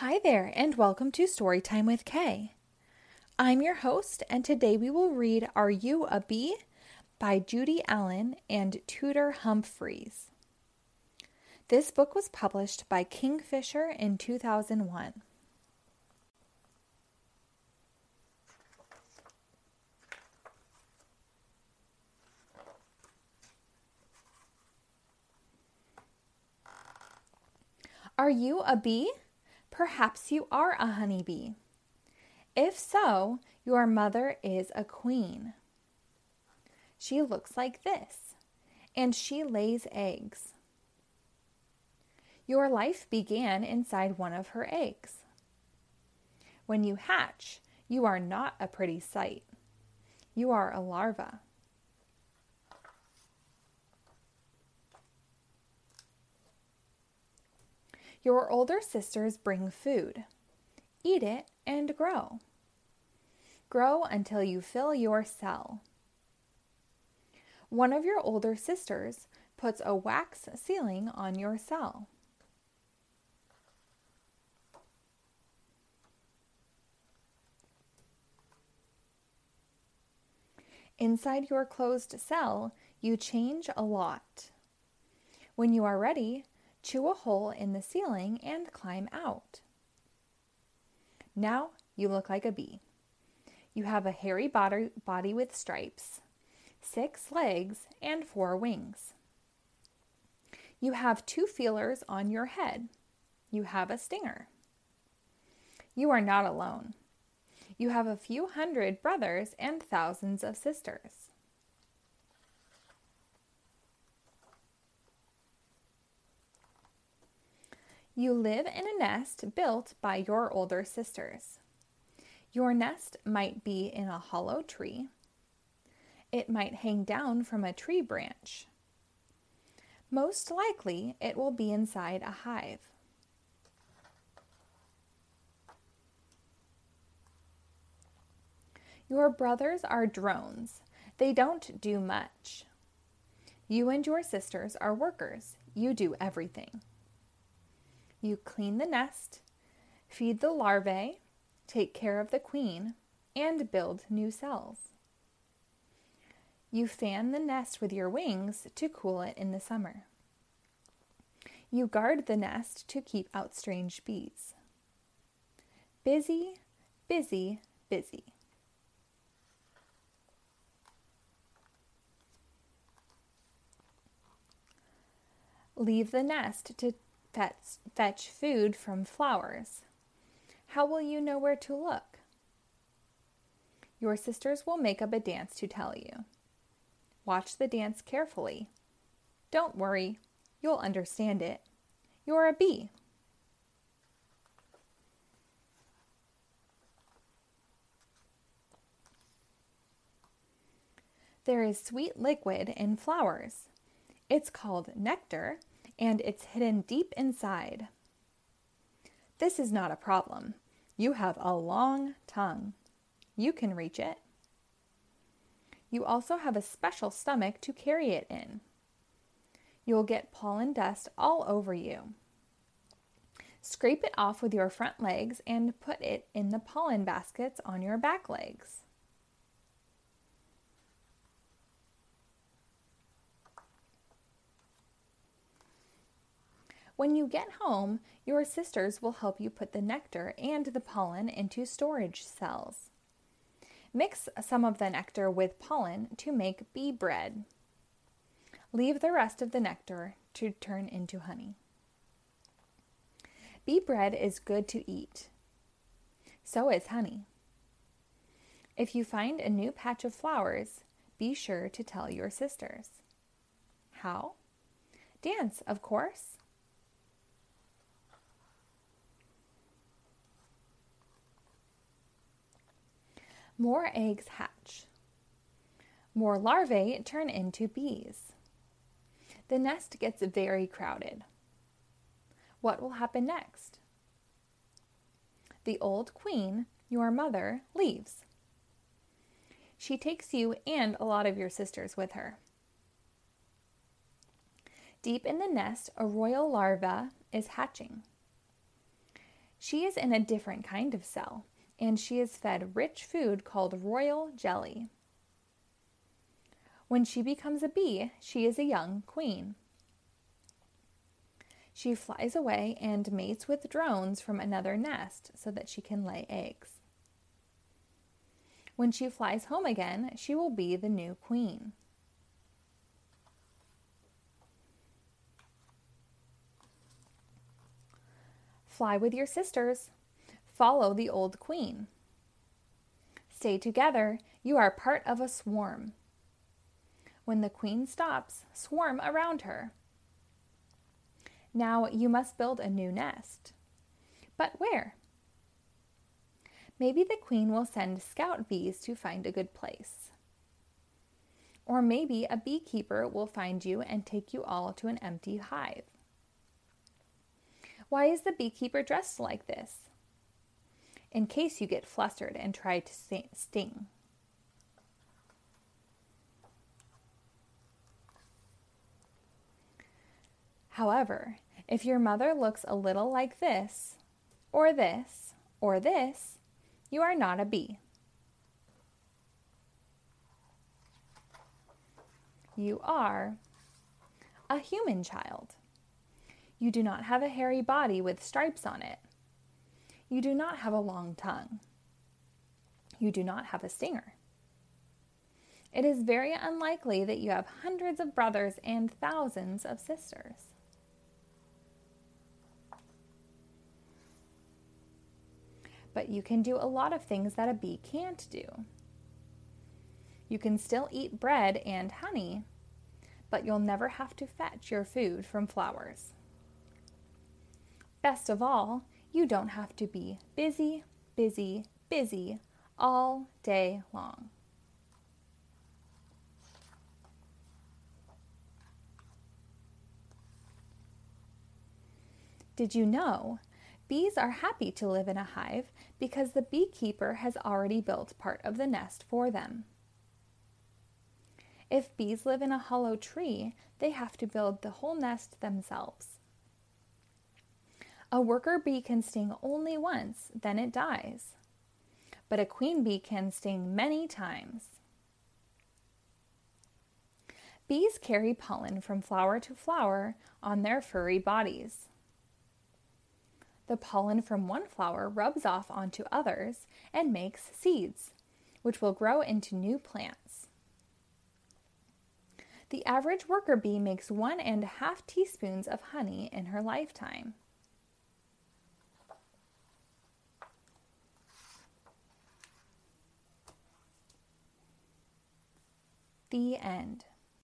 Hi there, and welcome to Storytime with K. I'm your host, and today we will read Are You a Bee? by Judy Allen and Tudor Humphries. This book was published by Kingfisher in 2001. Are you a bee? Perhaps you are a honeybee. If so, your mother is a queen. She looks like this, and she lays eggs. Your life began inside one of her eggs. When you hatch, you are not a pretty sight. You are a larva. Your older sisters bring food. Eat it and grow. Grow until you fill your cell. One of your older sisters puts a wax ceiling on your cell. Inside your closed cell, you change a lot. When you are ready, chew a hole in the ceiling and climb out. Now you look like a bee. You have a hairy body, with stripes, six legs, and four wings. You have two feelers on your head. You have a stinger. You are not alone. You have a few hundred brothers and thousands of sisters. You live in a nest built by your older sisters. Your nest might be in a hollow tree. It might hang down from a tree branch. Most likely, it will be inside a hive. Your brothers are drones. They don't do much. You and your sisters are workers. You do everything. You clean the nest, feed the larvae, take care of the queen, and build new cells. You fan the nest with your wings to cool it in the summer. You guard the nest to keep out strange bees. Busy, busy, busy. Leave the nest to fetch food from flowers. How will you know where to look? Your sisters will make up a dance to tell you. Watch the dance carefully. Don't worry, you'll understand it. You're a bee. There is sweet liquid in flowers. It's called nectar and it's hidden deep inside. This is not a problem. You have a long tongue. You can reach it. You also have a special stomach to carry it in. You'll get pollen dust all over you. Scrape it off with your front legs and put it in the pollen baskets on your back legs. When you get home, your sisters will help you put the nectar and the pollen into storage cells. Mix some of the nectar with pollen to make bee bread. Leave the rest of the nectar to turn into honey. Bee bread is good to eat. So is honey. If you find a new patch of flowers, be sure to tell your sisters. How? Dance, of course. More eggs hatch. More larvae turn into bees. The nest gets very crowded. What will happen next? The old queen, your mother, leaves. She takes you and a lot of your sisters with her. Deep in the nest, a royal larva is hatching. She is in a different kind of cell, and she is fed rich food called royal jelly. When she becomes a bee, she is a young queen. She flies away and mates with drones from another nest so that she can lay eggs. When she flies home again, she will be the new queen. Fly with your sisters. Follow the old queen. Stay together. You are part of a swarm. When the queen stops, swarm around her. Now you must build a new nest. But where? Maybe the queen will send scout bees to find a good place. Or maybe a beekeeper will find you and take you all to an empty hive. Why is the beekeeper dressed like this? In case you get flustered and try to sting. However, if your mother looks a little like this, or this, or this, you are not a bee. You are a human child. You do not have a hairy body with stripes on it. You do not have a long tongue. You do not have a stinger. It is very unlikely that you have hundreds of brothers and thousands of sisters. but you can do a lot of things that a bee can't do. You can still eat bread and honey, but you'll never have to fetch your food from flowers. Best of all, you don't have to be busy, busy, busy all day long. Did you know Bees are happy to live in a hive because the beekeeper has already built part of the nest for them. If bees live in a hollow tree, they have to build the whole nest themselves. A worker bee can sting only once, then it dies. But a queen bee can sting many times. Bees carry pollen from flower to flower on their furry bodies. The pollen from one flower rubs off onto others and makes seeds, which will grow into new plants. The average worker bee makes one and a half teaspoons of honey in her lifetime. The end.